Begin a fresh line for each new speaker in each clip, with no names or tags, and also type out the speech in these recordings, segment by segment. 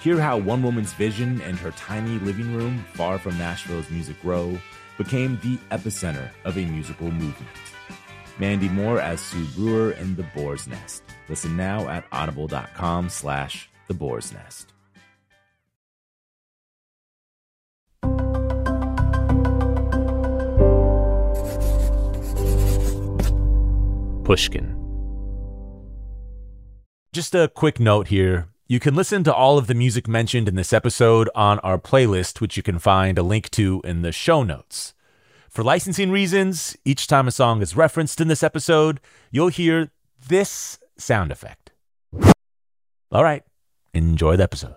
Hear how one woman's vision and her tiny living room, far from Nashville's Music Row, became the epicenter of a musical movement. Mandy Moore as Sue Brewer in The Boar's Nest. Listen now at audible.com slash The Boar's Nest. Pushkin. Just a quick note here. You can listen to all of the music mentioned in this episode on our playlist, which you can find a link to in the show notes. For licensing reasons, each time a song is referenced in this episode, you'll hear this sound effect. All right, enjoy the episode.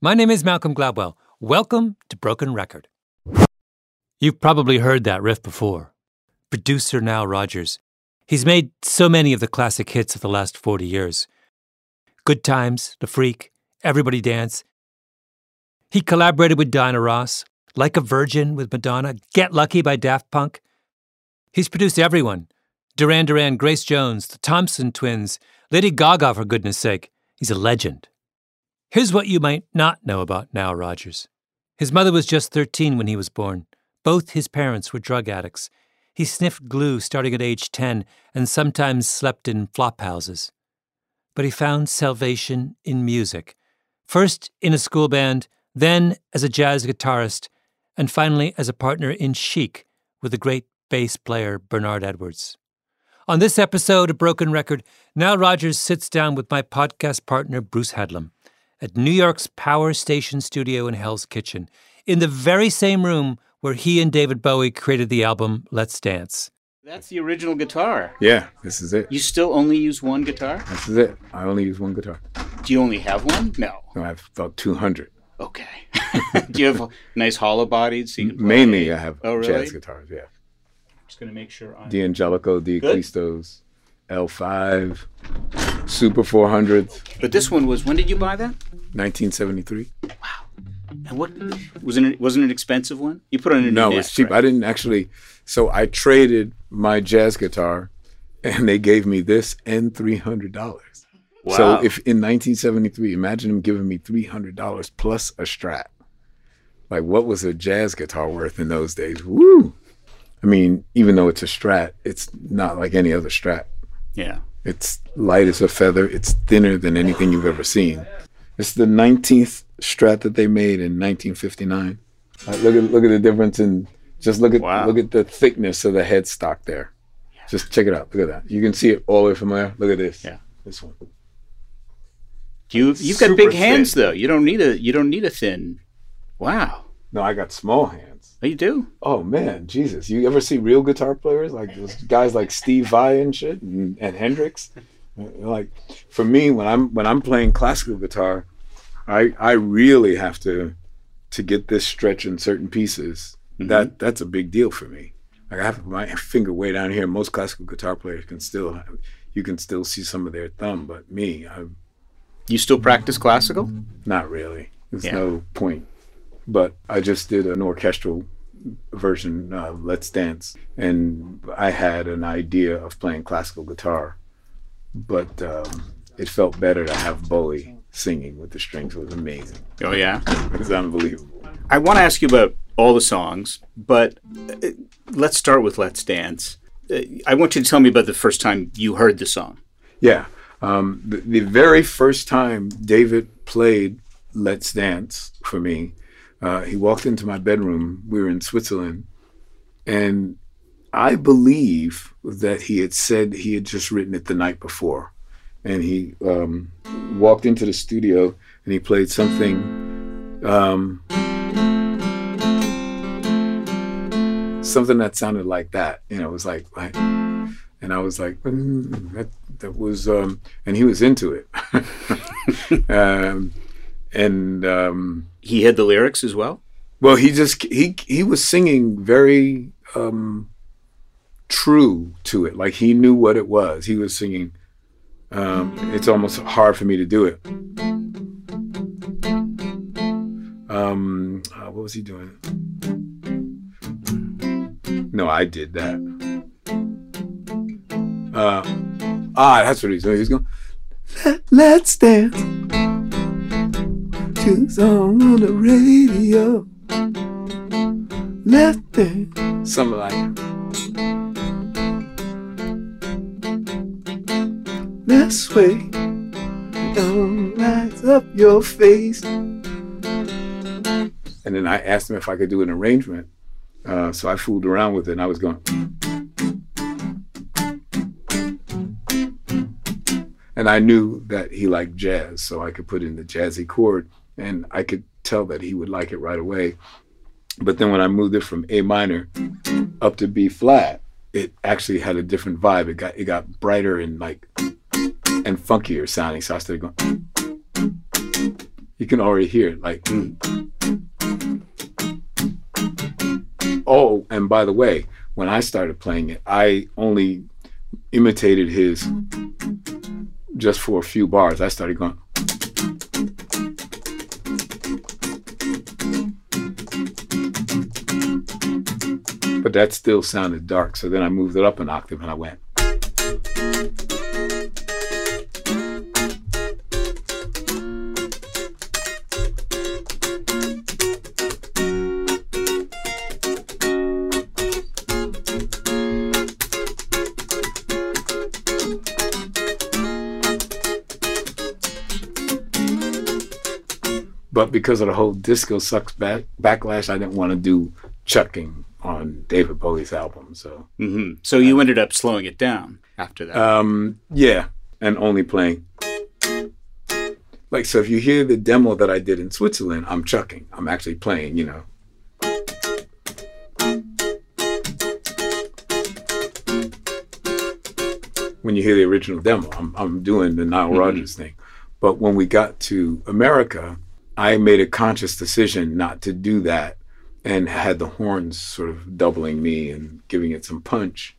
My name is Malcolm Gladwell. Welcome to Broken Record. You've probably heard that riff before. Producer Nile Rodgers. He's made so many of the classic hits of the last 40 years. Good Times, Le Freak, Everybody Dance. He collaborated with Diana Ross, Like a Virgin with Madonna, Get Lucky by Daft Punk. He's produced everyone Duran Duran, Grace Jones, the Thompson twins, Lady Gaga, for goodness sake. He's a legend. Here's what you might not know about Nile Rodgers. His mother was just 13 when he was born. Both his parents were drug addicts. He sniffed glue starting at age 10 and sometimes slept in flop houses but he found salvation in music. First in a school band, then as a jazz guitarist, and finally as a partner in Chic with the great bass player Bernard Edwards. On this episode of Broken Record, Nile Rodgers sits down with my podcast partner Bruce Headlam at New York's Power Station studio in Hell's Kitchen, in the very same room where he and David Bowie created the album Let's Dance.
That's the original guitar.
Yeah, this is it.
You still only use one guitar?
This is it. I only use one guitar.
Do you only have one? No.
No, I have about 200.
Okay. Do you have nice hollow bodied so you can play?
Mainly, I have
Oh, really?
jazz guitars, yeah.
I'm Just going to make sure I'm.
D'Angelico, D'Aquistos, L5, Super 400,
But this one was, when did you buy that?
1973.
And what, wasn't it, wasn't it an expensive one? You put in a
No, it's cheap.
right?
I didn't actually. So I traded my jazz guitar and they gave me this and $300.
Wow.
So if in 1973, imagine them giving me $300 plus a strat. Like what was a jazz guitar worth in those days? Woo! I mean, even though it's a strat, it's not like any other strat.
Yeah.
It's light as a feather. It's thinner than anything you've ever seen. It's the 19th strat that they made in 1959. Like, look at look at the difference in just look at
Wow.
look at the thickness of the headstock there. Yeah. Just check it out. Look at that. You can see it all the way from there. Look at this.
Yeah.
This one.
You, you've got
Super
big hands,
thin.
though. You don't need a, you don't need a thin. Wow.
No, I got small hands.
Oh, you do?
Oh man, Jesus! You ever see real guitar players like those guys like Steve Vai and shit, and, and Hendrix? Like, for me, when I'm when I'm playing classical guitar, I I really have to to get this stretch in certain pieces. Mm-hmm. That that's a big deal for me. Like I have my finger way down here. Most classical guitar players can still you can still see some of their thumb, but me, I
You still practice classical?
not really. There's
Yeah.
no point. But I just did an orchestral version of Let's Dance, and I had an idea of playing classical guitar, but um, it felt better to have Bowie singing with the strings. It was amazing.
Oh yeah.
It was unbelievable.
I want to ask you about all the songs, but uh, let's start with Let's Dance. Uh, I want you to tell me about the first time you heard the song.
Yeah. Um, the, the very first time David played Let's Dance for me, uh, he walked into my bedroom. We were in Switzerland. And I believe that he had said he had just written it the night before. And he um, walked into the studio and he played something. Um, something that sounded like that. You know, it was like, like and I was like, mm, that that was, um, and he was into it. um, and um,
He had the lyrics as well.
well, he just he he was singing very um, true to it. Like he knew what it was. He was singing. Um, it's almost hard for me to do it. Um, uh, what was he doing? No, I did that. Uh, ah, that's what he's doing. He's going. Let, let's dance to the song on the radio. Let's dance. Something like. Let's sway. Don't rise up your face. And then I asked him if I could do an arrangement. Uh, so I fooled around with it and I was going. And I knew that he liked jazz, so I could put in the jazzy chord and I could tell that he would like it right away. But then when I moved it from A minor up to B flat, it actually had a different vibe. It got it got brighter and like and funkier sounding. So I started going. You can already hear it, like. Mm. Oh, and by the way, when I started playing it, I only imitated his just for a few bars. I started going. But that still sounded dark. So then I moved it up an octave and I went. But because of the whole disco sucks back backlash, I didn't want to do chucking on David Bowie's album. So
hmm So you ended up slowing it down after that.
um, yeah, and only playing. Like so, if you hear the demo that I did in Switzerland, I'm chucking. I'm actually playing. You know. When you hear the original demo, I'm, I'm doing the Nile Rodgers thing. But when we got to America, I made a conscious decision not to do that and had the horns sort of doubling me and giving it some punch.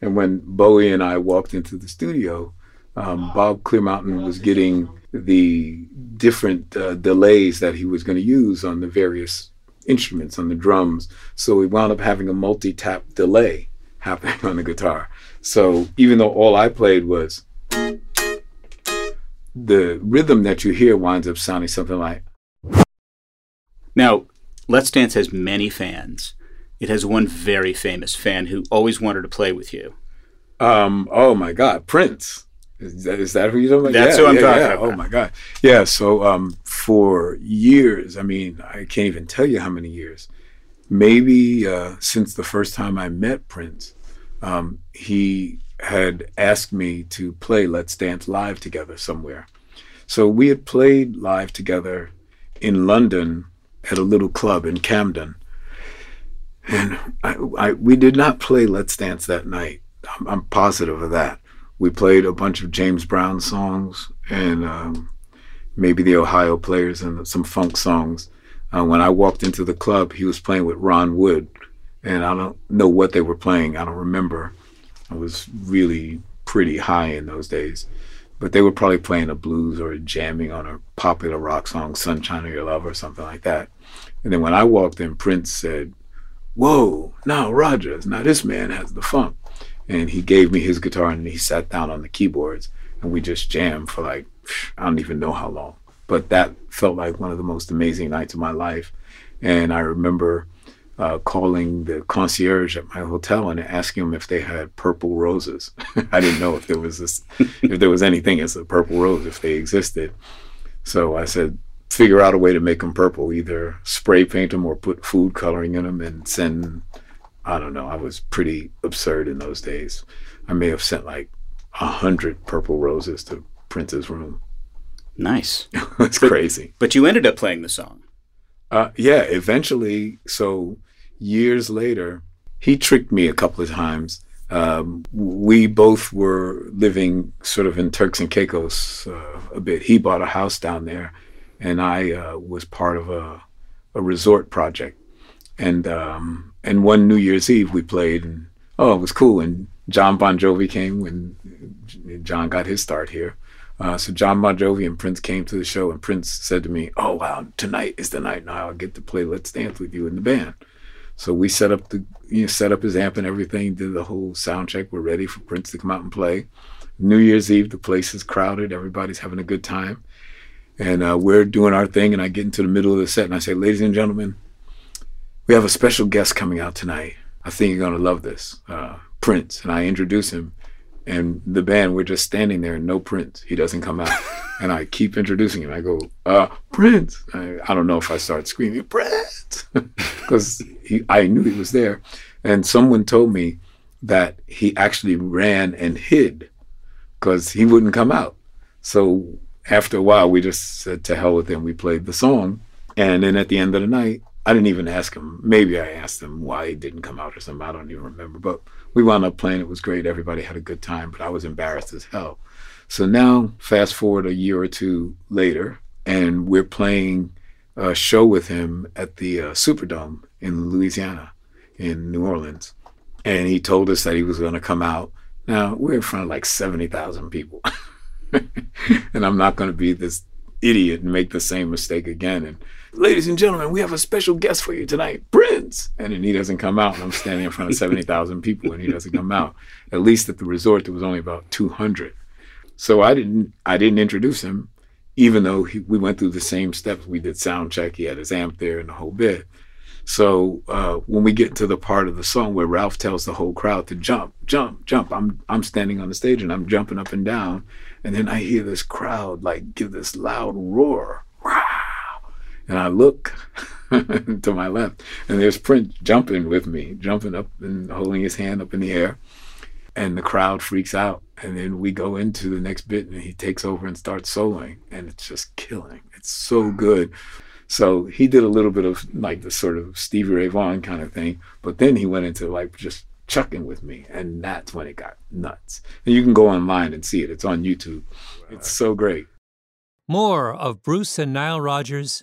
And when Bowie and I walked into the studio, um, Bob Clearmountain was getting the different uh, delays that he was going to use on the various instruments, on the drums. So we wound up having a multi tap delay happening on the guitar. So even though all I played was the rhythm that you hear winds up sounding something like
Now, Let's Dance has many fans. It has one very famous fan who always wanted to play with you.
Um, oh my God, Prince. Is that, is that who you're talking about?
That's who I'm talking about.
Oh my God. Yeah. So um, for years, I mean, I can't even tell you how many years. Maybe uh, since the first time I met Prince, um, he had asked me to play Let's Dance live together somewhere. So we had played live together in London at a little club in Camden. And I, I, we did not play Let's Dance that night. I'm, I'm positive of that. We played a bunch of James Brown songs and um, maybe the Ohio Players and some funk songs. Uh, when I walked into the club, he was playing with Ron Wood, and I don't know what they were playing. I don't remember. I was really pretty high in those days, but they were probably playing a blues or jamming on a popular rock song, "Sunshine of Your Love" or something like that. And then when I walked in, Prince said, "Whoa, Nile Rodgers, now this man has the funk." And he gave me his guitar and he sat down on the keyboards and we just jammed for like I don't even know how long. But that felt like one of the most amazing nights of my life. And I remember uh, calling the concierge at my hotel and asking them if they had purple roses. I didn't know if there was this, if there was anything as a purple rose, if they existed. So I said, figure out a way to make them purple, either spray paint them or put food coloring in them and send. I don't know. I was pretty absurd in those days. I may have sent like a hundred purple roses to Prince's room.
Nice.
it's crazy.
But you ended up playing the song.
Uh, yeah, eventually. So years later, he tricked me a couple of times. Um, we both were living sort of in Turks and Caicos uh, a bit. He bought a house down there, and I uh, was part of a, a resort project. And um, and one New Year's Eve we played, and oh, it was cool. And Jon Bon Jovi came when Jon got his start here. Uh, so Jon Bon Jovi and Prince came to the show, and Prince said to me, "Oh wow, tonight is the night. Now I'll get to play Let's Dance with you in the band." So we set up the you know, set up his amp and everything, did the whole sound check. We're ready for Prince to come out and play. New Year's Eve, the place is crowded. Everybody's having a good time, and uh, we're doing our thing. And I get into the middle of the set, and I say, "Ladies and gentlemen, we have a special guest coming out tonight. I think you're gonna love this, uh, Prince." And I introduce him, and the band we're just standing there no prince. He doesn't come out. And i keep introducing him. I go uh prince. I, I don't know if i start screaming prince! Because i knew he was there. And someone told me that he actually ran and hid because he wouldn't come out. So after a while we just said to hell with him. We played the song. And then at the end of the night i didn't even ask him. Maybe i asked him why he didn't come out or something. I don't even remember. But we wound up playing. It was great. Everybody had a good time, but I was embarrassed as hell. So now, fast forward a year or two later, and we're playing a show with him at the uh, Superdome in Louisiana, in New Orleans. And he told us that he was going to come out. Now, we're in front of like 70,000 people. and I'm not going to be this idiot and make the same mistake again. And ladies and gentlemen, we have a special guest for you tonight, Prince. And then he doesn't come out, and I'm standing in front of 70,000 people, and he doesn't come out. At least at the resort, there was only about 200. So I didn't, I didn't introduce him, even though he, we went through the same steps. We did sound check. He had his amp there and the whole bit. So uh, when we get to the part of the song where Ralph tells the whole crowd to jump, jump, jump, I'm I'm standing on the stage and I'm jumping up and down, and then I hear this crowd like give this loud roar. Wow. And I look to my left, and there's Prince jumping with me, jumping up and holding his hand up in the air. And the crowd freaks out. And then we go into the next bit, and he takes over and starts soloing. And it's just killing. It's so good. So he did a little bit of like the sort of Stevie Ray Vaughan kind of thing. But then he went into like just chucking with me. And that's when it got nuts. And you can go online and see it. It's on YouTube. It's so great.
More of Bruce and Nile Rodgers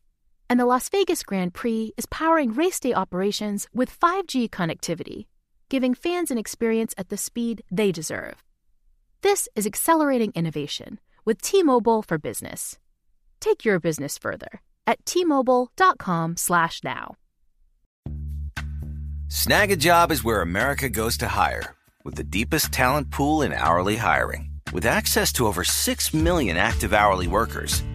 And the Las Vegas Grand Prix is powering race day operations with 5G connectivity, giving fans an experience at the speed they deserve. This is accelerating innovation with T-Mobile for Business. Take your business further at tmobile.com slash now.
Snag a job is where America goes to hire, with the deepest talent pool in hourly hiring. With access to over 6 million active hourly workers,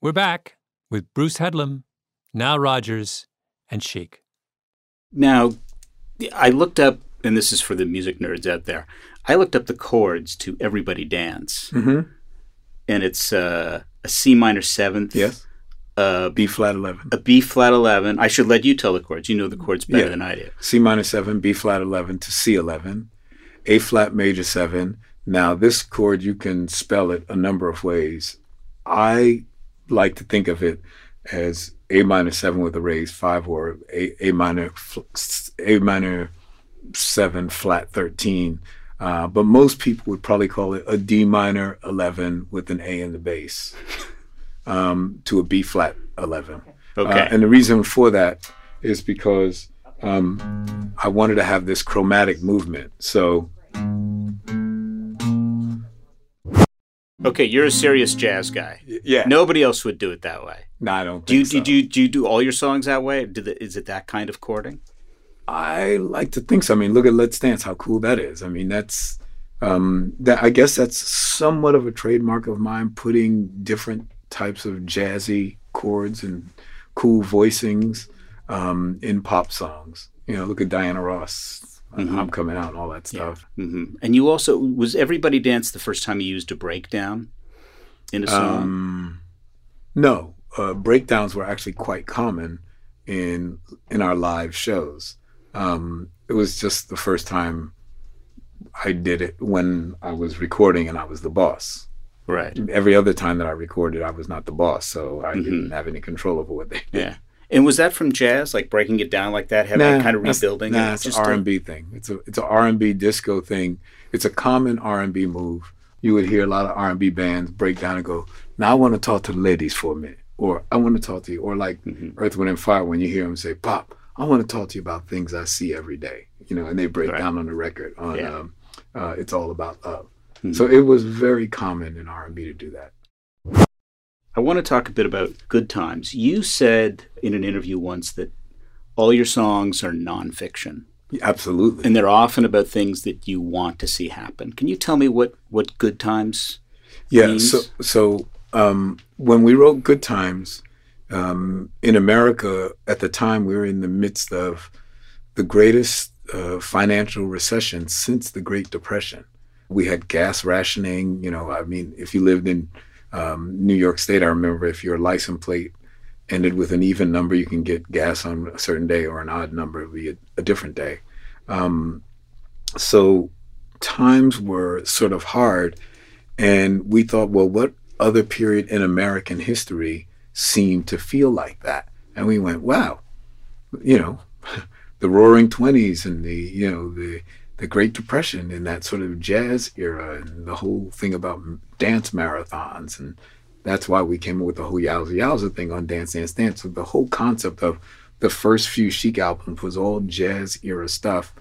We're back with Bruce Headlam, Nile Rodgers, and Chic.
Now, I looked up, and this is for the music nerds out there. I looked up the chords to "Everybody Dance,"
Mm-hmm.
and it's uh, a C minor seventh,
Yes.
uh,
B flat 11.
a B flat eleven. I should let you tell the chords. You know the chords better
Yeah.
than I do.
C minor 7, B flat 11 to C 11, A flat major 7. Now, this chord, you can spell it a number of ways. I like to think of it as A minor 7 with a raised 5 or A, A minor A minor 7 flat 13. Uh, but most people would probably call it a D minor 11 with an A in the bass um, to a B flat 11.
Okay.
Uh, and the reason for that is because um, I wanted to have this chromatic movement. So
Okay, you're a serious jazz guy.
yeah,
Nobody else would do it that way.
no, I don't.
Do you,
so.
do you do you do all your songs that way? Do the, is it that kind of chording?
I like to think so. I mean, look at Let's Dance, how cool that is. I mean, that's um, that. I guess that's somewhat of a trademark of mine, putting different types of jazzy chords and cool voicings um, in pop songs. You know, look at Diana Ross.
Mhm.
I'm coming out and all that stuff.
hmm And you also was Everybody Dance the first time you used a breakdown in a song.
Um, no, uh, breakdowns were actually quite common in in our live shows. Um, it was just the first time I did it when I was recording and I was the boss.
right.
Every other time that I recorded, I was not the boss, so I
Mhm.
didn't have any control over what they did.
Yeah. And was that from jazz, like breaking it down like that, having
Nah,
kind of rebuilding
Nah, it's an R and B thing. It's a it's an R and B disco thing. It's a common R and B move. You would hear a lot of R and B bands break down and go, "Now I want to talk to the ladies for a minute," or "I want to talk to you," or like
Mm-hmm.
Earth, Wind and Fire when you hear them say, "Pop, I want to talk to you about things I see every day," you know, and they break
Right.
down on the record on
Yeah.
um, uh, "It's All About Love."
Mhm.
So it was very common in R and B to do that.
I want to talk a bit about Good Times. You said in an interview once that all your songs are nonfiction,
Absolutely.
and they're often about things that you want to see happen. Can you tell me what what Good Times?
Yeah.
means?
So so um, when we wrote Good Times um, in America at the time, we were in the midst of the greatest uh, financial recession since the Great Depression. We had gas rationing. You know, I mean, if you lived in um, New York State, I remember if your license plate ended with an even number, you can get gas on a certain day, or an odd number, it would be a, a different day. Um, so times were sort of hard. And we thought, well, what other period in American history seemed to feel like that? And we went, wow, you know, the Roaring Twenties and the, you know, the the Great Depression and that sort of jazz era and the whole thing about dance marathons and that's why we came up with the whole Yowza Yowza thing on Dance Dance Dance. So the whole concept of the first few Chic albums was all jazz era stuff.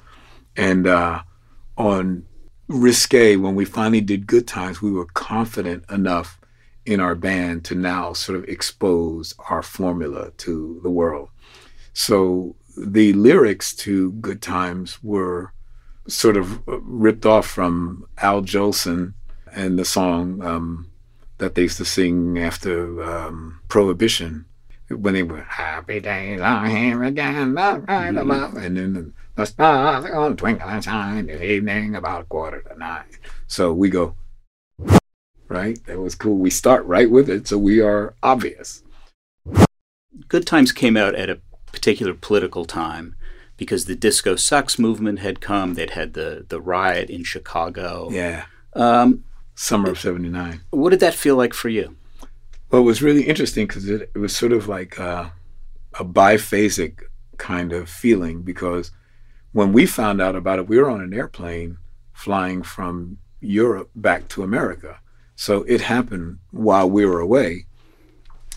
And uh, on Risque, when we finally did Good Times, we were confident enough in our band to now sort of expose our formula to the world. So the lyrics to Good Times were sort of ripped off from Al Jolson and the song um, that they used to sing after um, Prohibition when they were happy days are here again, all right, love," and then the, The stars are going to twinkle and shine in the evening about a quarter to nine. So we go, right? That was cool. We start right with it, so we are obvious.
Good Times came out at a particular political time because the disco sucks movement had come. They'd had the the riot in Chicago.
Yeah.
Um,
Summer of 79.
what did that feel like for you?
Well, it was really interesting because it, it was sort of like uh, a biphasic kind of feeling because when we found out about it, we were on an airplane flying from Europe back to America. So it happened while we were away.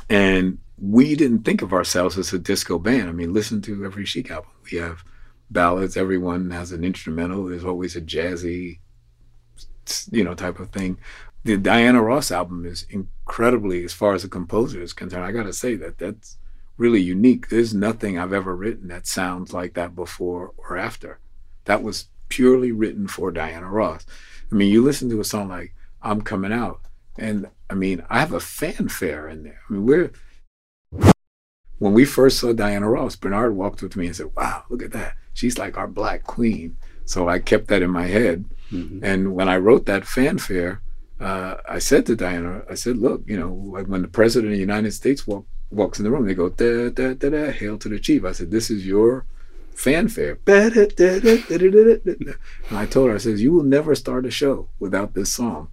And we didn't think of ourselves as a disco band. I mean, listen to every Chic album. We have ballads, everyone has an instrumental, there's always a jazzy, you know, type of thing. The Diana Ross album is incredibly, as far as the composer is concerned, I got to say that that's really unique. There's nothing I've ever written that sounds like that before or after. That was purely written for Diana Ross. I mean, you listen to a song like I'm Coming Out, and I mean, I have a fanfare in there. I mean, we're when we first saw Diana Ross, Bernard walked with me and said, Wow, look at that. She's like our black queen. So I kept that in my head.
Mm-hmm.
And when I wrote that fanfare, uh, I said to Diana, I said, look, you know, when the president of the United States walk, walks in the room, they go, da, da, da, da, hail to the chief. I said, this is your fanfare. And I told her, I says, you will never start a show without this song,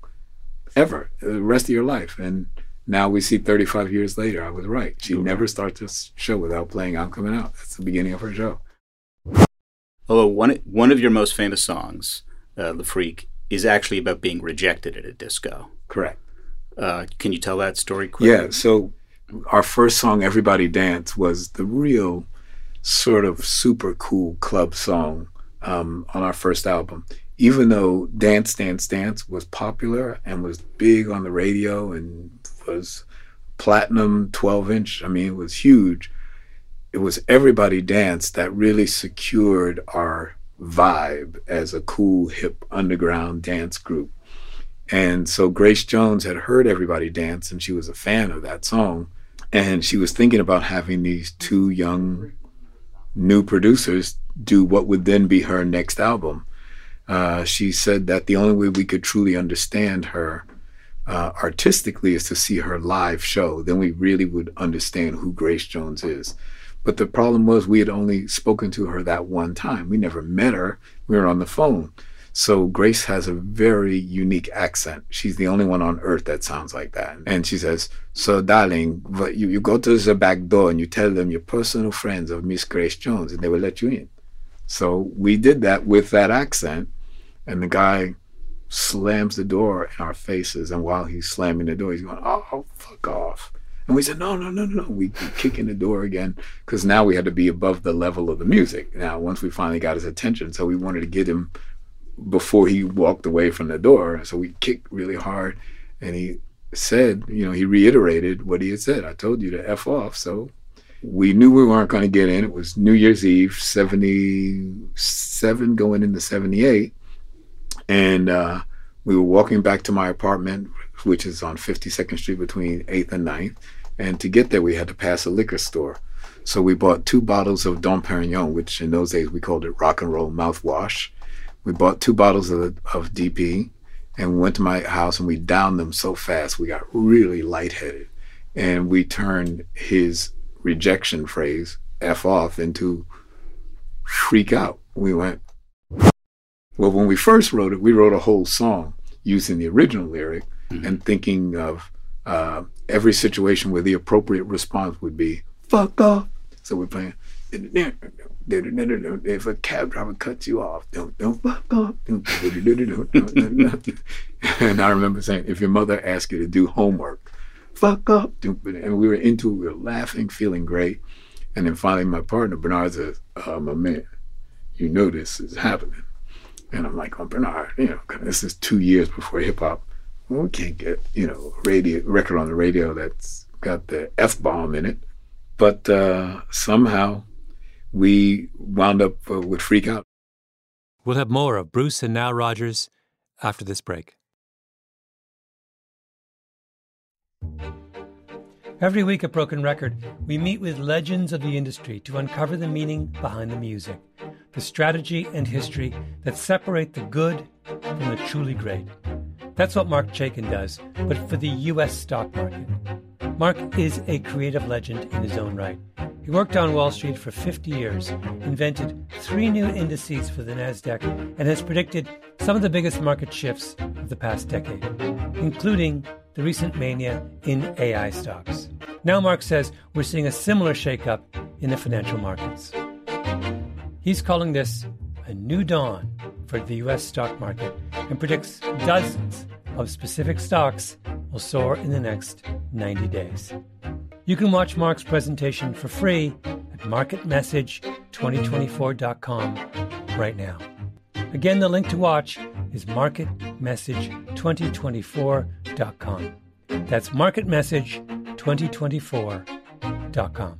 ever, the rest of your life. And now we see 35 years later, I was right. She never starts a show without playing I'm Coming Out. That's the beginning of her show.
Although one one of your most famous songs, uh, "Le Freak," is actually about being rejected at a disco.
Correct.
Uh, can you tell that story quickly?
Yeah. So our first song, "Everybody Dance," was the real sort of super cool club song um, on our first album. Even though "Dance Dance Dance" was popular and was big on the radio and was platinum 12 inch, I mean, it was huge. It was Everybody Dance that really secured our vibe as a cool, hip, underground dance group. And so Grace Jones had heard Everybody Dance and she was a fan of that song. And she was thinking about having these two young new producers do what would then be her next album. Uh, she said that the only way we could truly understand her uh, artistically is to see her live show. Then we really would understand who Grace Jones is. But the problem was we had only spoken to her that one time. We never met her. We were on the phone. So Grace has a very unique accent. She's the only one on earth that sounds like that. And she says, So, darling, you, you go to the back door and you tell them you're personal friends of Miss Grace Jones, and they will let you in. So we did that with that accent. And the guy slams the door in our faces. And while he's slamming the door, he's going, oh, oh, fuck off. And we said, no, no, no, no, no. We, we kick in the door again because now we had to be above the level of the music. Now, once we finally got his attention, so we wanted to get him before he walked away from the door. So we kicked really hard, and he said, you know, he reiterated what he had said. I told you to f off. So we knew we weren't going to get in. It was New Year's Eve, seventy-seven, going into seventy-eight, and uh, we were walking back to my apartment, which is on 52nd Street between 8th and 9th. And to get there, we had to pass a liquor store. So we bought two bottles of Dom Perignon, which in those days we called it rock and roll mouthwash. We bought two bottles of, of DP and we went to my house and we downed them so fast we got really lightheaded. And we turned his rejection phrase, F off, into freak out. We went, well, when we first wrote it, we wrote a whole song using the original lyric mm-hmm. and thinking of uh, every situation where the appropriate response would be "fuck off." So we're playing. If a cab driver cuts you off, don't don't fuck off. and I remember saying, if your mother asks you to do homework, fuck up. And we were into it, we were laughing, feeling great. And then finally, my partner Bernard says, oh, "My man, you know this is happening." And I'm like, "Oh, Bernard, you know, this is two years before hip hop we can't get you know radio record on the radio that's got the f bomb in it. But uh, somehow we wound up uh, with Freak Out.
We'll have more of Bruce and Nile Rodgers after this break. Every week at Broken Record, we meet with legends of the industry to uncover the meaning behind the music. The strategy and history that separate the good from the truly great. That's what Marc Chaikin does, but for the U.S. stock market. Mark is a creative legend in his own right. He worked on Wall Street for 50 years, invented three new indices for the NASDAQ, and has predicted some of the biggest market shifts of the past decade, including the recent mania in AI stocks. Now, Mark says we're seeing a similar shakeup in the financial markets. He's calling this a new dawn for the U.S. stock market and predicts dozens of specific stocks will soar in the next 90 days. You can watch Mark's presentation for free at marketmessage2024.com right now. Again, the link to watch is marketmessage2024.com. That's marketmessage2024.com.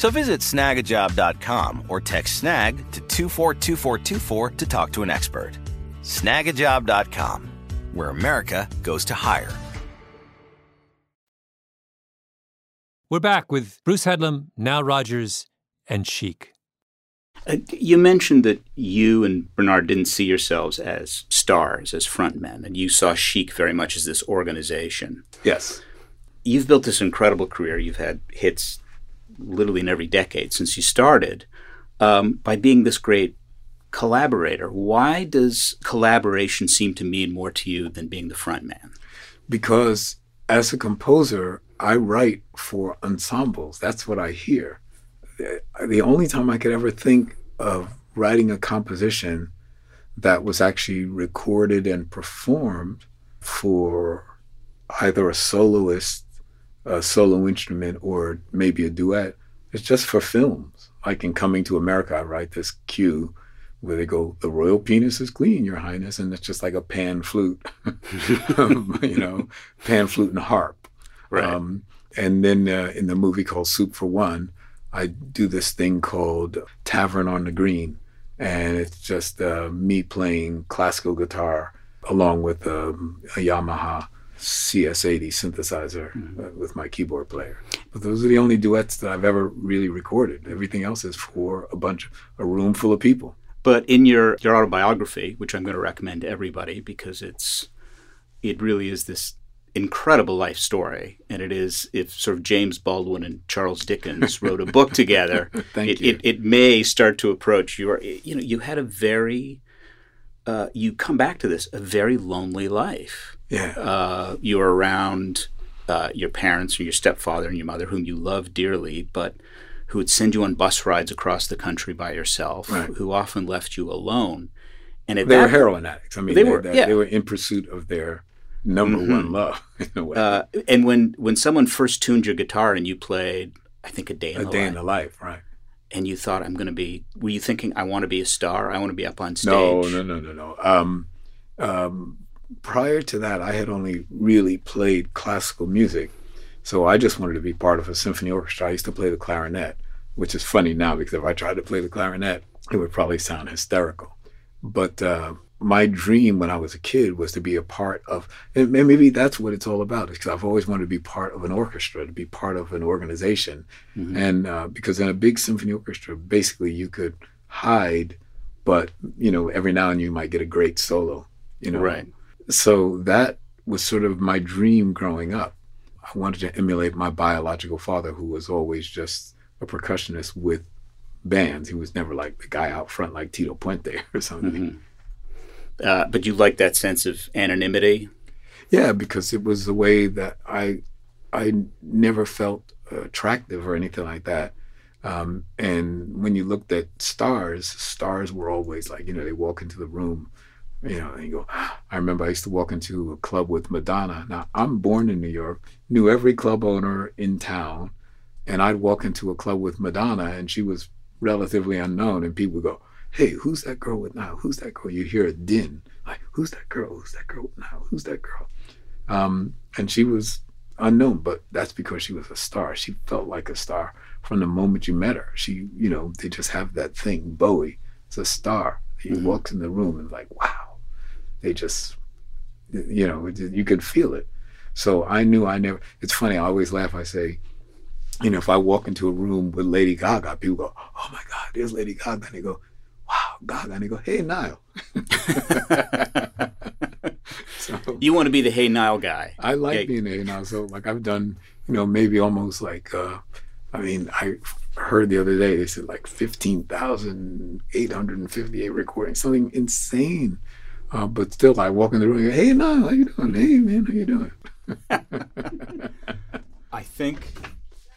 So visit snagajob.com or text snag to 242424 to talk to an expert. Snagajob.com, where America goes to hire.
We're back with Bruce Headlam, Nile Rodgers, and Chic.
Uh, you mentioned that you and Bernard didn't see yourselves as stars, as frontmen, and you saw Chic very much as this organization.
Yes.
You've built this incredible career. You've had hits literally in every decade since you started um, by being this great collaborator. Why does collaboration seem to mean more to you than being the front man?
Because as a composer, I write for ensembles. That's what I hear. The only time I could ever think of writing a composition that was actually recorded and performed for either a soloist, a solo instrument, or maybe a duet It's just for films. Like in Coming to America, I write this cue where they go, "The royal penis is clean, Your Highness," and it's just like a pan flute, you know, pan flute and harp.
Right.
Um, and then uh, in the movie called Soup for One, I do this thing called Tavern on the Green, and it's just uh, me playing classical guitar along with um, a Yamaha CS80 synthesizer uh, with my keyboard player. But those are the only duets that I've ever really recorded. Everything else is for a bunch, a room full of people.
But in your, your autobiography, which I'm going to recommend to everybody because it's it really is this incredible life story, and it is if sort of James Baldwin and Charles Dickens wrote a book together,
Thank
it,
you.
it it may start to approach your you know you had a very uh, you come back to this a very lonely life.
Yeah.
Uh, you were around uh, your parents or your stepfather and your mother, whom you loved dearly, but who would send you on bus rides across the country by yourself,
Right.
who often left you alone. And
they were heroin addicts. I mean,
They
they,
were,
they,
yeah.
they were in pursuit of their number
Mhm.
one love in a way.
Uh, and when when someone first tuned your guitar and you played, I think a day in
a
the
day
life,
in the life, right?
and you thought I'm going to be, were you thinking I want to be a star? I want to be up on stage.
No, no, no, no, no. Um, um, prior to that, I had only really played classical music, so I just wanted to be part of a symphony orchestra. I used to play the clarinet, which is funny now because if I tried to play the clarinet, it would probably sound hysterical. But uh, my dream when I was a kid was to be a part of, and maybe that's what it's all about. Because I've always wanted to be part of an orchestra, to be part of an organization, mm-hmm. and uh, because in a big symphony orchestra, basically you could hide, but you know every now and then you might get a great solo, you know.
Right.
So that was sort of my dream growing up. I wanted to emulate my biological father, who was always just a percussionist with bands. He was never like the guy out front like Tito Puente or something. Mm-hmm
uh, but you like that sense of anonymity.
Yeah, because it was the way that I I never felt attractive or anything like that. Um, and when you looked at stars, stars were always like, you know, they walk into the room, you know, and you go, I remember I used to walk into a club with Madonna. Now, I'm born in New York, knew every club owner in town, and I'd walk into a club with Madonna, and she was relatively unknown, and people would go, hey, who's that girl with now? Who's that girl? You hear a din, like, who's that girl? Who's that girl with now? Who's that girl? Um, and she was unknown, but that's because she was a star. She felt like a star from the moment you met her. She, you know, they just have that thing. Bowie is a star. He mm-hmm. walks in the room and like, wow, they just, you know, you could feel it. So I knew I never. It's funny. I always laugh. I say, you know, if I walk into a room with Lady Gaga, people go, "Oh my God, there's Lady Gaga," and they go, wow, Gaga," And they go, hey, Nile.
so, you want to be the Hey Nile guy.
I like being the Hey Nile. So, like, I've done, you know, maybe almost like, uh, I mean, I heard the other day, they said like 15,858 recordings, something insane. Uh, but still, I walk in the room and go, hey, Nile, how you doing? Hey, man, how you doing?
I think.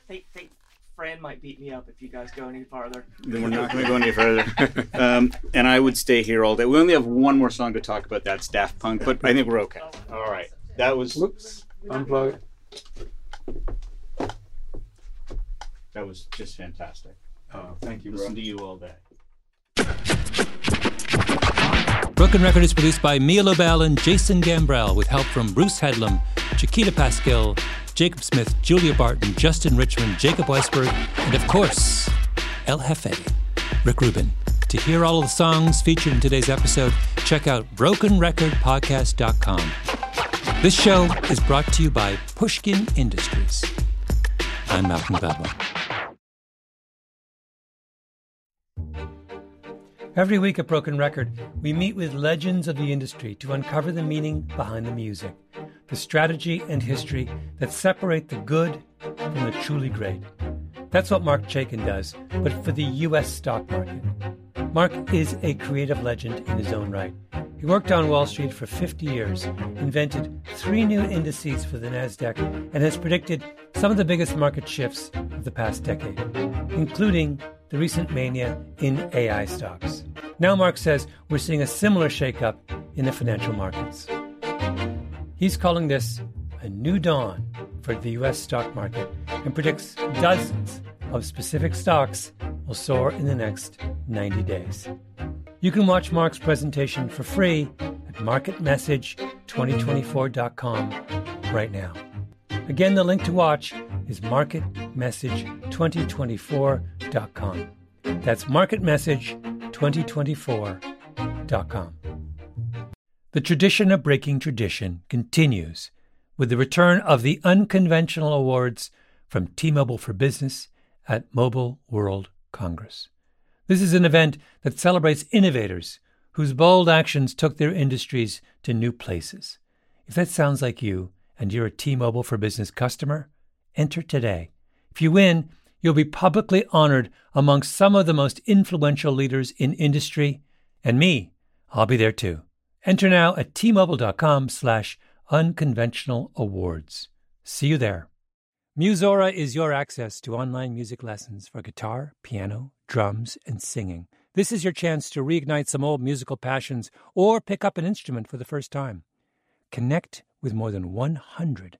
They, they Fran might beat me up if you guys go any farther.
Then we're not going to go any further. Um, and I would stay here all day. We only have one more song to talk about. That's Daft Punk, but I think we're okay. All right. That was.
Whoops. Unplug.
That was just fantastic.
Oh, thank you, bro.
Listen to you all day.
Broken Record is produced by Mia Lobel and Jason Gambrell with help from Bruce Headlam, Chiquita Paschal, Jacob Smith, Julia Barton, Justin Richmond, Jacob Weisberg, and of course, El Jefe, Rick Rubin. To hear all of the songs featured in today's episode, check out brokenrecordpodcast.com. This show is brought to you by Pushkin Industries. I'm Malcolm Gladwell. Every week at Broken Record, we meet with legends of the industry to uncover the meaning behind the music the strategy and history that separate the good from the truly great. That's what Marc Chaikin does, but for the U.S. stock market. Marc is a creative legend in his own right. He worked on Wall Street for 50 years, invented three new indices for the NASDAQ, and has predicted some of the biggest market shifts of the past decade, including the recent mania in AI stocks. Now, Marc says we're seeing a similar shakeup in the financial markets. He's calling this a new dawn for the U.S. stock market and predicts dozens of specific stocks will soar in the next 90 days. You can watch Marc's presentation for free at marketmessage2024.com right now. Again, the link to watch is marketmessage2024.com. That's marketmessage2024.com. The tradition of breaking tradition continues with the return of the unconventional awards from T Mobile for Business at Mobile World Congress. This is an event that celebrates innovators whose bold actions took their industries to new places. If that sounds like you and you're a T Mobile for Business customer, enter today. If you win, you'll be publicly honored among some of the most influential leaders in industry, and me, I'll be there too. Enter now at tmobile.com slash unconventional awards. See you there. Musora is your access to online music lessons for guitar, piano, drums, and singing. This is your chance to reignite some old musical passions or pick up an instrument for the first time. Connect with more than 100